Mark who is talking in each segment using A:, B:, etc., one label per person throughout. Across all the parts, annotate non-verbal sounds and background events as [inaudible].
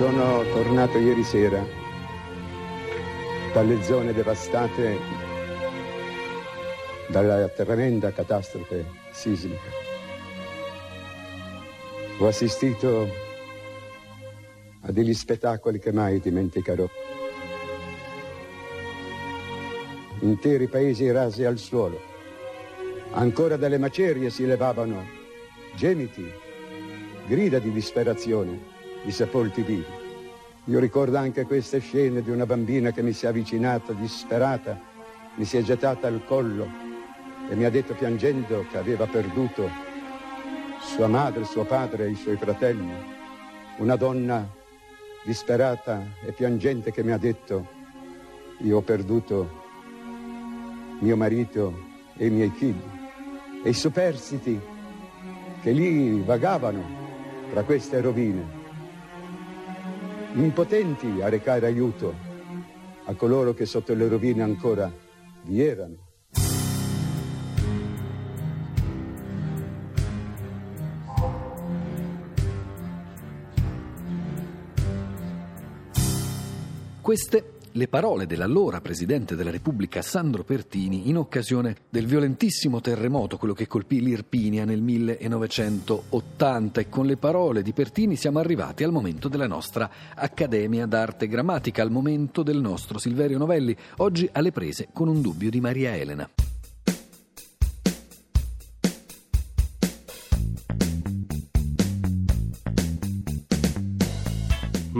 A: Sono tornato ieri sera dalle zone devastate dalla tremenda catastrofe sismica. Ho assistito a degli spettacoli che mai dimenticherò. Interi paesi rasi al suolo. Ancora dalle macerie si levavano gemiti, grida di disperazione di sepolti vivi. Io ricordo anche queste scene di una bambina che mi si è avvicinata disperata, mi si è gettata al collo e mi ha detto piangendo che aveva perduto sua madre, suo padre e i suoi fratelli. Una donna disperata e piangente che mi ha detto io ho perduto mio marito e i miei figli. E i superstiti che lì vagavano tra queste rovine impotenti a recare aiuto a coloro che sotto le rovine ancora vi erano.
B: Queste le parole dell'allora Presidente della Repubblica Sandro Pertini in occasione del violentissimo terremoto, quello che colpì l'Irpinia nel 1980 e con le parole di Pertini siamo arrivati al momento della nostra Accademia d'Arte Grammatica, al momento del nostro Silverio Novelli, oggi alle prese con un dubbio di Maria Elena.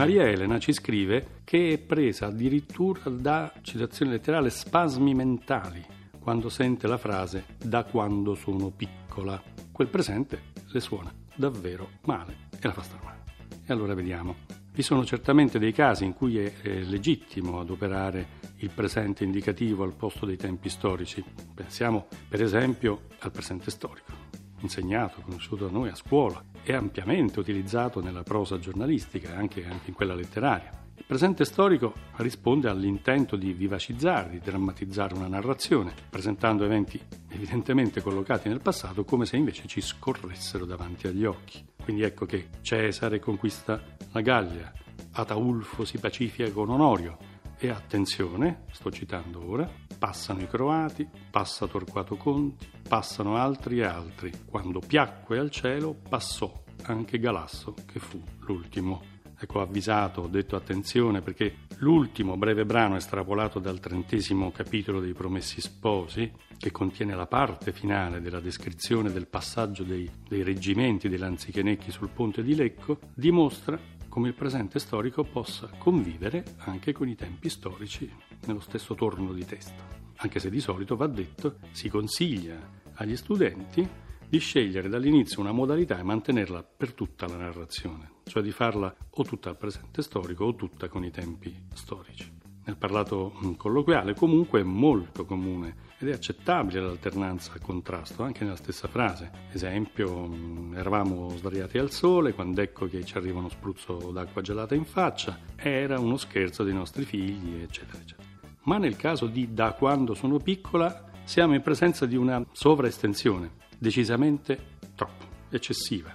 C: Maria Elena ci scrive che è presa addirittura da, citazione letterale, spasmi mentali quando sente la frase da quando sono piccola. Quel presente le suona davvero male e la fa star male. E allora vediamo. Vi sono certamente dei casi in cui è, è legittimo adoperare il presente indicativo al posto dei tempi storici. Pensiamo per esempio al presente storico insegnato, conosciuto da noi a scuola e ampiamente utilizzato nella prosa giornalistica e anche, anche in quella letteraria. Il presente storico risponde all'intento di vivacizzare, di drammatizzare una narrazione, presentando eventi evidentemente collocati nel passato come se invece ci scorressero davanti agli occhi. Quindi ecco che Cesare conquista la Gallia, Ataulfo si pacifica con Onorio e attenzione, sto citando ora, passano i croati, passa Torquato Conti, passano altri e altri. Quando piacque al cielo, passò anche Galasso, che fu l'ultimo. Ecco, avvisato, ho detto attenzione perché l'ultimo breve brano estrapolato dal trentesimo capitolo dei Promessi Sposi, che contiene la parte finale della descrizione del passaggio dei, dei reggimenti dei Lanzichenecchi sul ponte di Lecco, dimostra come il presente storico possa convivere anche con i tempi storici nello stesso torno di testa. Anche se di solito, va detto, si consiglia agli studenti di scegliere dall'inizio una modalità e mantenerla per tutta la narrazione, cioè di farla o tutta al presente storico o tutta con i tempi storici. Nel parlato mm, colloquiale comunque è molto comune ed è accettabile l'alternanza a contrasto anche nella stessa frase. Esempio, mm, eravamo sdraiati al sole quando ecco che ci arriva uno spruzzo d'acqua gelata in faccia, era uno scherzo dei nostri figli, eccetera, eccetera. Ma nel caso di da quando sono piccola siamo in presenza di una sovraestensione, decisamente troppo, eccessiva,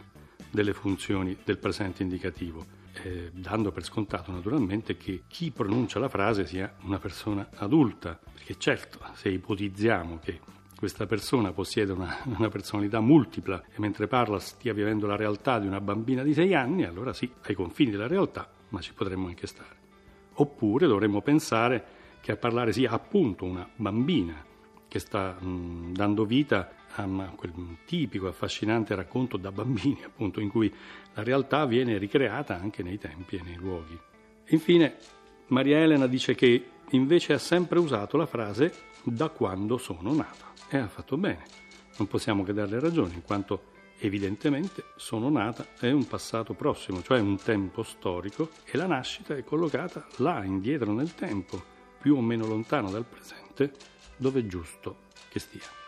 C: delle funzioni del presente indicativo eh, dando per scontato naturalmente che chi pronuncia la frase sia una persona adulta, perché certo se ipotizziamo che questa persona possiede una, [laughs] una, personalità multipla e mentre parla stia vivendo la realtà di una bambina di sei anni, allora sì, ai confini della realtà, ma ci potremmo anche stare. Oppure dovremmo pensare che a parlare sia appunto una bambina che sta mh, dando vita a quel tipico affascinante racconto da bambini, [laughs] appunto, in cui la realtà viene ricreata anche nei tempi e nei luoghi. Infine, Maria Elena dice che invece ha sempre usato la frase da quando sono nata e ha fatto bene. Non possiamo che darle ragione, in quanto evidentemente sono nata è un passato prossimo, cioè un tempo storico e la nascita è collocata là, indietro nel tempo, più o meno lontano dal presente, dove è giusto che stia.